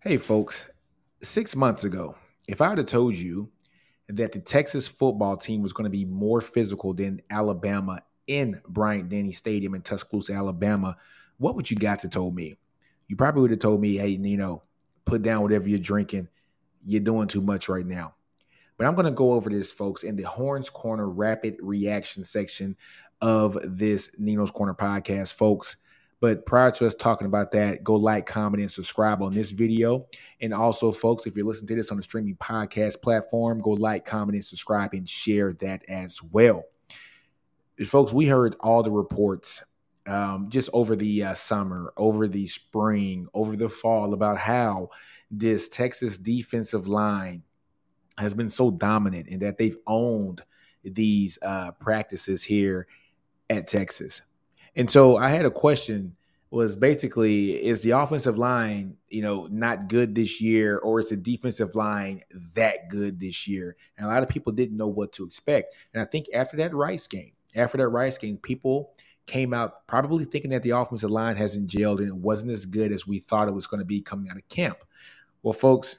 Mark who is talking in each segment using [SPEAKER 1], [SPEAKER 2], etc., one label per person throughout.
[SPEAKER 1] Hey, folks, six months ago, if I had told you that the Texas football team was going to be more physical than Alabama in Bryant Denny Stadium in Tuscaloosa, Alabama, what would you guys have told me? You probably would have told me, hey, Nino, put down whatever you're drinking. You're doing too much right now. But I'm going to go over this, folks, in the Horns Corner rapid reaction section of this Nino's Corner podcast, folks. But prior to us talking about that, go like, comment, and subscribe on this video. And also, folks, if you're listening to this on a streaming podcast platform, go like, comment, and subscribe and share that as well. Folks, we heard all the reports um, just over the uh, summer, over the spring, over the fall about how this Texas defensive line has been so dominant and that they've owned these uh, practices here at Texas. And so I had a question was basically is the offensive line, you know, not good this year or is the defensive line that good this year? And a lot of people didn't know what to expect. And I think after that Rice game, after that Rice game, people came out probably thinking that the offensive line hasn't gelled and it wasn't as good as we thought it was going to be coming out of camp. Well, folks,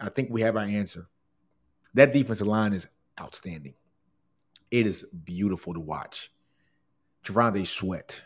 [SPEAKER 1] I think we have our answer. That defensive line is outstanding. It is beautiful to watch. T'Vondre Sweat,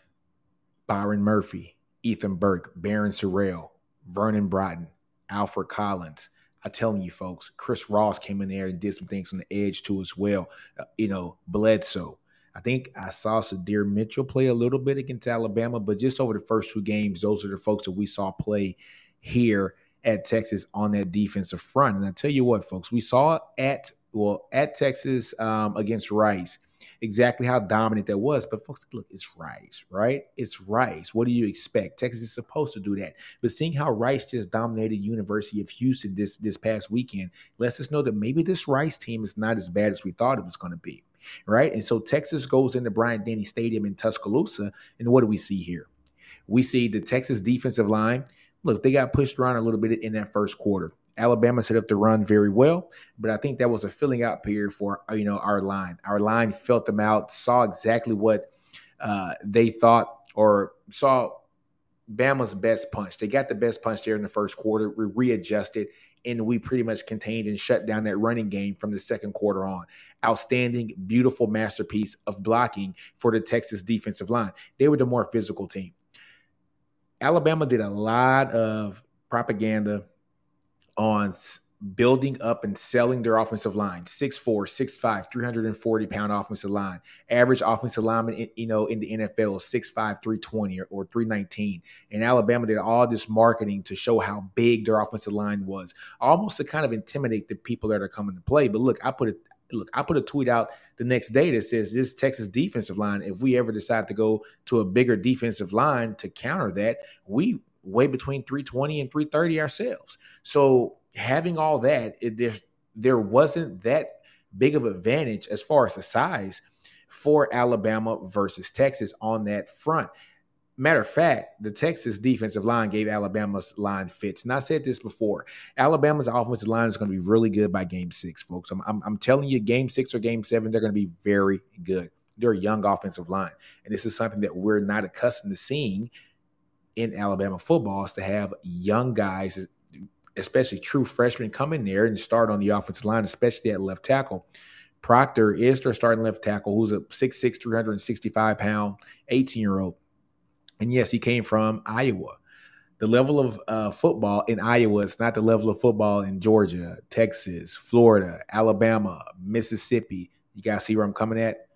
[SPEAKER 1] Byron Murphy, Ethan Burke, Barryn Sorrell, Vernon Broughton, Alfred Collins. I'm telling you, folks, Chris Ross came in there and did some things on the edge too as well. Uh, you know, Bledsoe. I think I saw Sydir Mitchell play a little bit against Alabama, but just over the first two games, those are the folks that we saw play here at Texas on that defensive front. And I tell you what, folks, we saw at well at Texas um, against Rice exactly how dominant that was. But folks, look, it's Rice, right? It's Rice. What do you expect? Texas is supposed to do that. But seeing how Rice just dominated University of Houston this this past weekend lets us know that maybe this Rice team is not as bad as we thought it was going to be, right? And so Texas goes into Bryant Denny Stadium in Tuscaloosa, and what do we see here? We see the Texas defensive line. Look, they got pushed around a little bit in that first quarter. Alabama set up the run very well, but I think that was a filling out period for uh, you know our line. Our line felt them out, saw exactly what uh, they thought or saw Bama's best punch. They got the best punch there in the first quarter. We readjusted and we pretty much contained and shut down that running game from the second quarter on. Outstanding, beautiful masterpiece of blocking for the Texas defensive line. They were the more physical team. Alabama did a lot of propaganda on building up and selling their offensive line. 6'4 6'5 340 pound offensive line. Average offensive lineman in, you know in the nfl is 6'5 320 or, or 319 and alabama did all this marketing to show how big their offensive line was almost to kind of intimidate the people that are coming to play. But look i put it look, I put a tweet out the next day that says this Texas defensive line, if we ever decide to go to a bigger defensive line to counter that, we way between 320 and 330 ourselves. So having all that, it, there, there wasn't that big of advantage as far as the size for Alabama versus Texas on that front. Matter of fact, the Texas defensive line gave Alabama's line fits. And I said this before Alabama's offensive line is going to be really good by game six, folks. I'm, I'm, I'm telling you, game six or game seven, they're going to be very good. They're a young offensive line. And this is something that we're not accustomed to seeing in Alabama football is to have young guys, especially true freshmen, come in there and start on the offensive line, especially at left tackle. Proctor is their starting left tackle, who's a 6'6, 365 pound 18 year old. And yes, he came from Iowa. The level of uh, football in Iowa is not the level of football in Georgia, Texas, Florida, Alabama, Mississippi. You guys see where I'm coming at?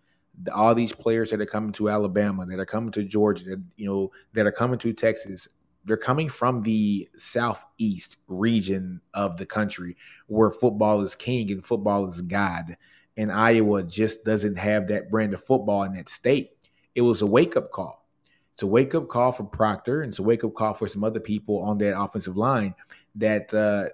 [SPEAKER 1] All these players that are coming to Alabama, that are coming to Georgia, that, you know, that are coming to Texas, they're coming from the southeast region of the country where football is king and football is God. And Iowa just doesn't have that brand of football in that state. It was a wake up call. It's a wake up call for Proctor, and it's a wake up call for some other people on that offensive line that uh,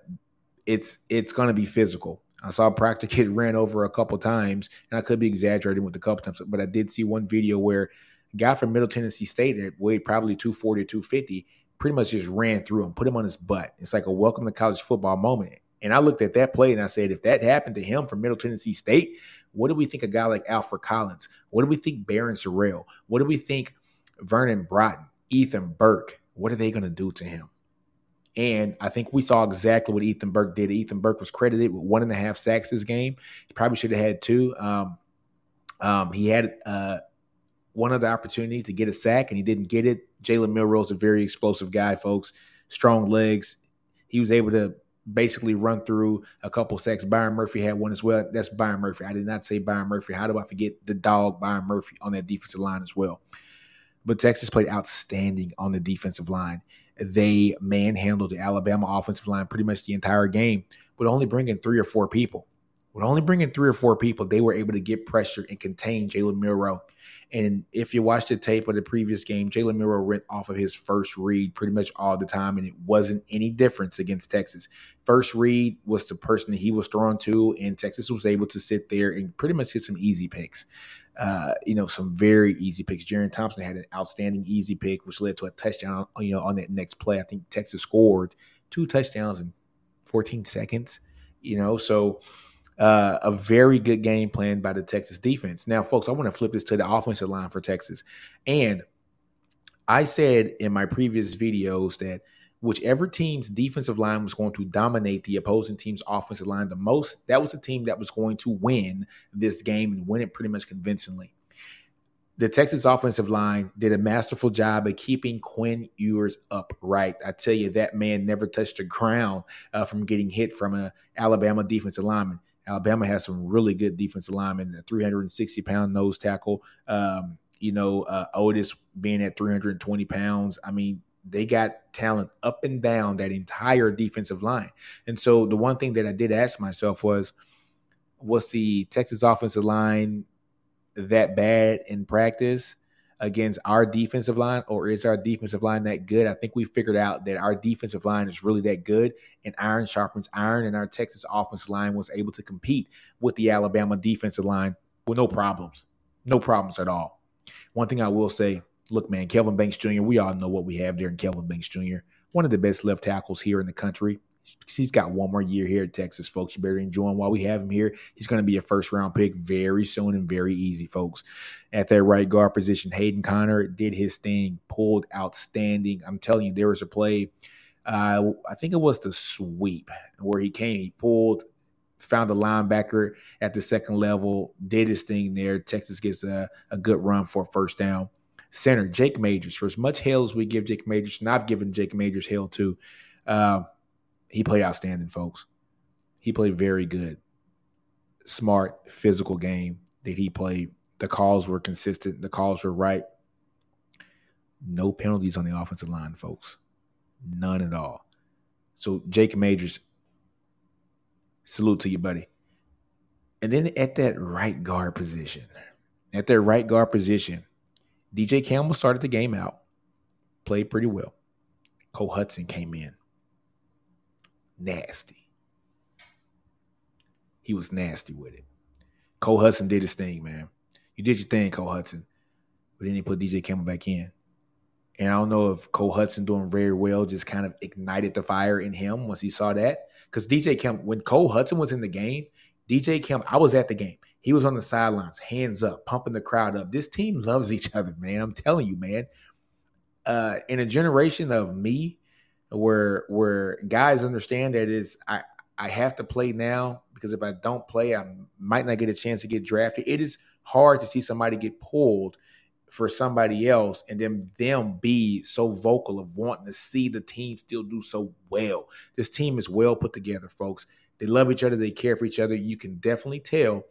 [SPEAKER 1] it's it's going to be physical. I saw Proctor get ran over a couple times, and I could be exaggerating with the couple times, but I did see one video where a guy from Middle Tennessee State that weighed probably 240 250 pretty much just ran through him, put him on his butt. It's like a welcome to college football moment. And I looked at that play and I said, if that happened to him from Middle Tennessee State, what do we think a guy like Alfred Collins? What do we think Barryn Sorrell? What do we think Vernon Broughton, Ethan Burke? What are they going to do to him? And I think we saw exactly what Ethan Burke did. Ethan Burke was credited with one and a half sacks this game. He probably should have had two. Um, um, he had uh, one other opportunity to get a sack, and he didn't get it. Jalen Milroe's a very explosive guy, folks. Strong legs. He was able to basically run through a couple sacks. Byron Murphy had one as well. That's Byron Murphy. I did not say Byron Murphy. How do I forget the dog Byron Murphy on that defensive line as well? But Texas played outstanding on the defensive line. They manhandled the Alabama offensive line pretty much the entire game, but only bringing three or four people. With only bringing three or four people, they were able to get pressure and contain Jalen Milroe. And if you watch the tape of the previous game, Jalen Milroe went off of his first read pretty much all the time, and it wasn't any difference against Texas. First read was the person that he was thrown to, and Texas was able to sit there and pretty much hit some easy picks. Uh, you know, some very easy picks. Jerrin Thompson had an outstanding easy pick, which led to a touchdown. You know, on that next play, I think Texas scored two touchdowns in 14 seconds. You know, so uh, a very good game plan by the Texas defense. Now, folks, I want to flip this to the offensive line for Texas. And I said in my previous videos that whichever team's defensive line was going to dominate the opposing team's offensive line the most, that was the team that was going to win this game and win it pretty much convincingly. The Texas offensive line did a masterful job of keeping Quinn Ewers upright. I tell you, that man never touched the ground uh, from getting hit from an Alabama defensive lineman. Alabama has some really good defensive linemen, a 360 pound nose tackle. Um, you know, uh, Otis being at 320 pounds. I mean, they got talent up and down that entire defensive line. And so the one thing that I did ask myself was, was the Texas offensive line that bad in practice? against our defensive line, or is our defensive line that good? I think we figured out that our defensive line is really that good, and iron sharpens iron, and our Texas offensive line was able to compete with the Alabama defensive line with no problems, no problems at all. One thing I will say, look, man, Kelvin Banks Jr., we all know what we have there in Kelvin Banks Jr., one of the best left tackles here in the country he's got one more year here at Texas, folks. You better enjoy him while we have him here. He's going to be a first round pick very soon and very easy, folks. At that right guard position, Hayden Conner did his thing, pulled outstanding. I'm telling you, there was a play. Uh, I think it was the sweep where he came, he pulled, found the linebacker at the second level, did his thing there. Texas gets a, a good run for a first down. Center, Jake Majors. For as much hail as we give Jake Majors, and I've given Jake Majors hail too. Uh, he played outstanding, folks. He played very good, smart, physical game that he played. The calls were consistent. The calls were right. No penalties on the offensive line, folks. None at all. So Jake Majors, salute to you, buddy. And then at that right guard position, at that right guard position, DJ Campbell started the game out, played pretty well. Cole Hudson came in nasty. He was nasty with it. Cole Hudson did his thing, man. You did your thing, Cole Hudson. But then he put DJ Campbell back in. And I don't know if Cole Hudson doing very well just kind of ignited the fire in him once he saw that. Because DJ Campbell, when Cole Hudson was in the game, DJ Campbell, I was at the game. He was on the sidelines, hands up, pumping the crowd up. This team loves each other, man. I'm telling you, man. Uh, in a generation of me where where guys understand that is I I have to play now because if I don't play, I might not get a chance to get drafted. It is hard to see somebody get pulled for somebody else and then them be so vocal of wanting to see the team still do so well. This team is well put together, folks. They love each other, they care for each other. You can definitely tell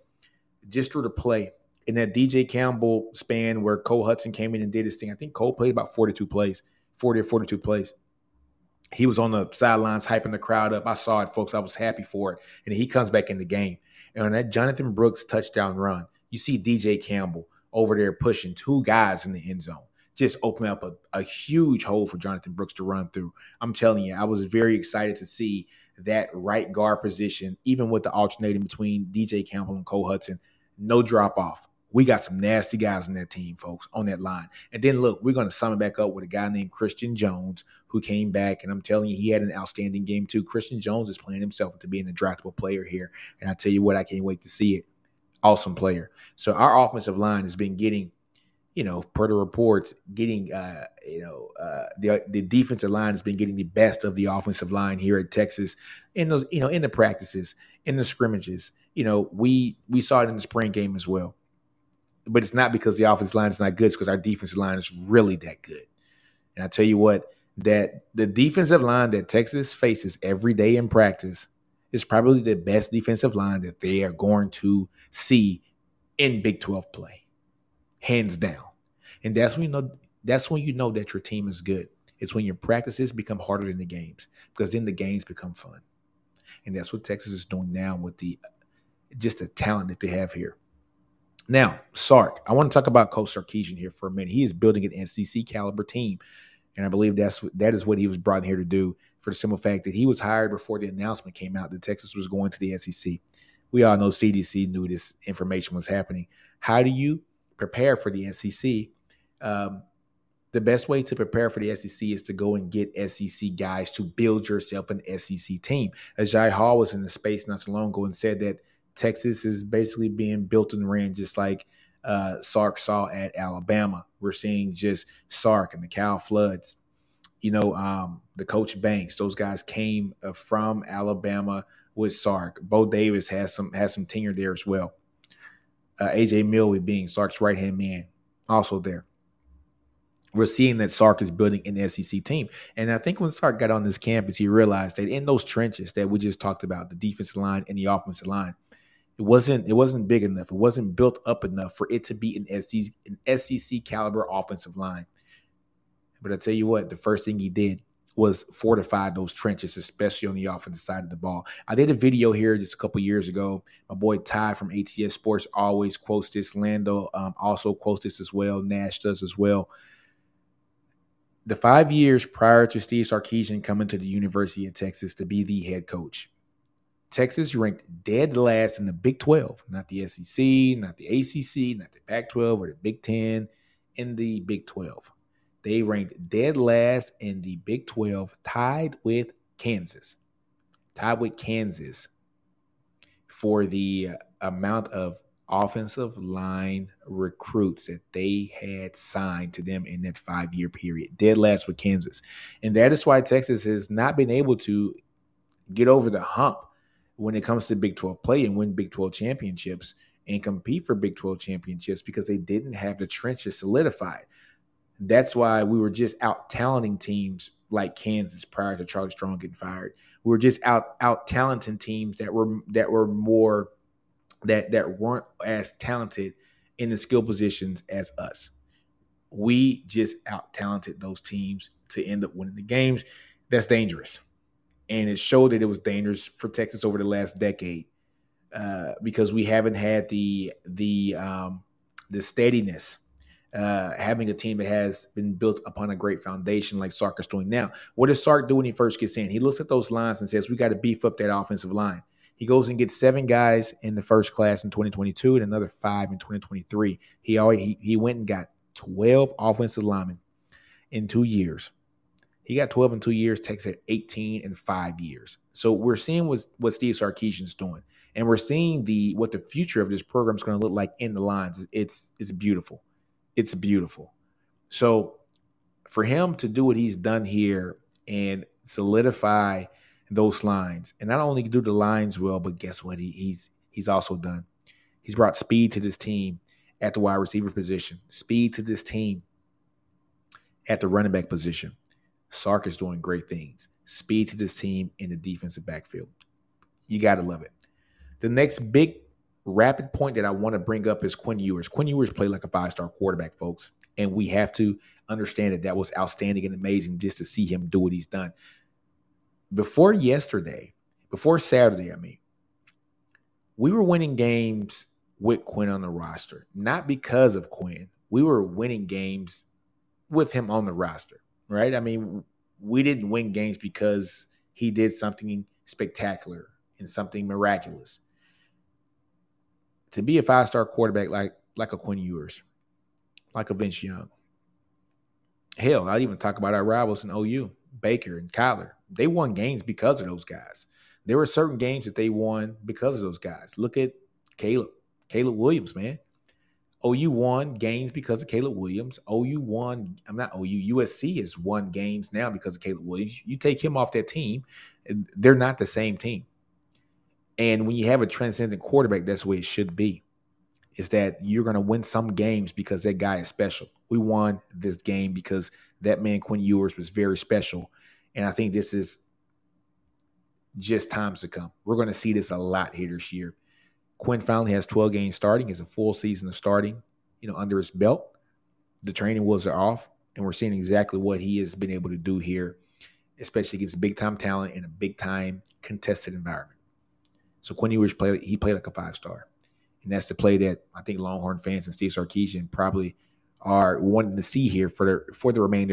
[SPEAKER 1] just through the play. In that DJ Campbell span where Cole Hudson came in and did his thing, I think Cole played about 42 plays, 40 or 42 plays he was on the sidelines hyping the crowd up. I saw it, folks. I was happy for it. And he comes back in the game. And on that Jonathan Brooks touchdown run, you see DJ Campbell over there pushing two guys in the end zone. Just open up a, a huge hole for Jonathan Brooks to run through. I'm telling you, I was very excited to see that right guard position, even with the alternating between DJ Campbell and Cole Hudson, no drop off. We got some nasty guys in that team, folks, on that line. And then look, we're going to sum it back up with a guy named Christian Jones who came back. And I'm telling you, he had an outstanding game too. Christian Jones is playing himself into being a draftable player here. And I tell you what, I can't wait to see it. Awesome player. So our offensive line has been getting you know, per the reports, getting uh, you know uh, the the defensive line has been getting the best of the offensive line here at Texas in those you know in the practices, in the scrimmages. You know, we we saw it in the spring game as well, but it's not because the offensive line is not good; it's because our defensive line is really that good. And I tell you what, that the defensive line that Texas faces every day in practice is probably the best defensive line that they are going to see in Big 12 play hands down. And that's when you know that's when you know that your team is good. It's when your practices become harder than the games because then the games become fun. And that's what Texas is doing now with the just the talent that they have here. Now, Sark, I want to talk about Coach Sarkisian here for a minute. He is building an SEC caliber team, and I believe that's that is what he was brought here to do. For the simple fact that he was hired before the announcement came out that Texas was going to the SEC. We all know CDC knew this information was happening. How do you prepare for the SEC, um, the best way to prepare for the SEC is to go and get SEC guys to build yourself an SEC team. Agiye Hall was in the space not too long ago and said that Texas is basically being built and ran just like uh, Sark saw at Alabama. We're seeing just Sark and the Kyle Floods, you know, um, the Coach Banks. Those guys came uh, from Alabama with Sark. Bo Davis has some has some tenure there as well uh, AJ Milwee being Sark's right hand man, also there. We're seeing that Sark is building an SEC team. And I think when Sark got on this campus, he realized that in those trenches that we just talked about, the defensive line and the offensive line, it wasn't it wasn't big enough. It wasn't built up enough for it to be an SEC an SEC caliber offensive line. But I tell you what, the first thing he did was fortify those trenches, especially on the offensive side of the ball. I did a video here just a couple years ago. My boy Ty from ATS Sports always quotes this. Lando um, also quotes this as well. Nash does as well. The five years prior to Steve Sarkisian coming to the University of Texas to be the head coach, Texas ranked dead last in the Big 12, not the SEC, not the ACC, not the Pac 12 or the Big 10, in the Big 12. They ranked dead last in the Big 12, tied with Kansas. Tied with Kansas for the uh, amount of offensive line recruits that they had signed to them in that five year period. Dead last with Kansas. And that is why Texas has not been able to get over the hump when it comes to Big 12 play and win Big 12 championships and compete for Big 12 championships because they didn't have the trenches solidified. That's why we were just out talenting teams like Kansas prior to Charlie Strong getting fired. We were just out out talenting teams that were that were more that that weren't as talented in the skill positions as us. We just out talented those teams to end up winning the games. That's dangerous, and it showed that it was dangerous for Texas over the last decade uh, because we haven't had the the um, the steadiness uh, having a team that has been built upon a great foundation like Sark is doing now. What does Sark do when he first gets in? He looks at those lines and says, We got to beef up that offensive line. He goes and gets seven guys in the first class in 2022 and another five in 2023. He he, he went and got 12 offensive linemen in two years. He got 12 in two years, takes it 18 in five years. So we're seeing what, what Steve Sarkisian's doing. And we're seeing the what the future of this program is going to look like in the lines. It's it's beautiful it's beautiful. So for him to do what he's done here and solidify those lines, and not only do the lines well, but guess what? He, he's he's also done. He's brought speed to this team at the wide receiver position, speed to this team at the running back position. Sark is doing great things. Speed to this team in the defensive backfield. You got to love it. The next big rapid point that I want to bring up is Quinn Ewers. Quinn Ewers played like a five star quarterback, folks. And we have to understand that that was outstanding and amazing just to see him do what he's done. Before yesterday, before Saturday, I mean, we were winning games with Quinn on the roster, not because of Quinn. We were winning games with him on the roster, right? I mean, we didn't win games because he did something spectacular and something miraculous to be a five star quarterback like like a Quinn Ewers, like a Vince Young. Hell, I'll even talk about our rivals in OU, Baker and Kyler. They won games because of those guys. There were certain games that they won because of those guys. Look at Caleb, Caleb Williams, man. OU won games because of Caleb Williams. OU won, I'm not OU, USC has won games now because of Caleb Williams. You take him off that team, they're not the same team. And when you have a transcendent quarterback, that's the way it should be. Is that you're going to win some games because that guy is special. We won this game because that man Quinn Ewers was very special, and I think this is just times to come. We're going to see this a lot here this year. Quinn finally has 12 games starting, has a full season of starting, you know, under his belt. The training wheels are off, and we're seeing exactly what he has been able to do here, especially against big time talent in a big time contested environment. So Quinn Ewers played he played like a five star. And that's the play that I think Longhorn fans and Steve Sarkisian probably are wanting to see here for the for the remainder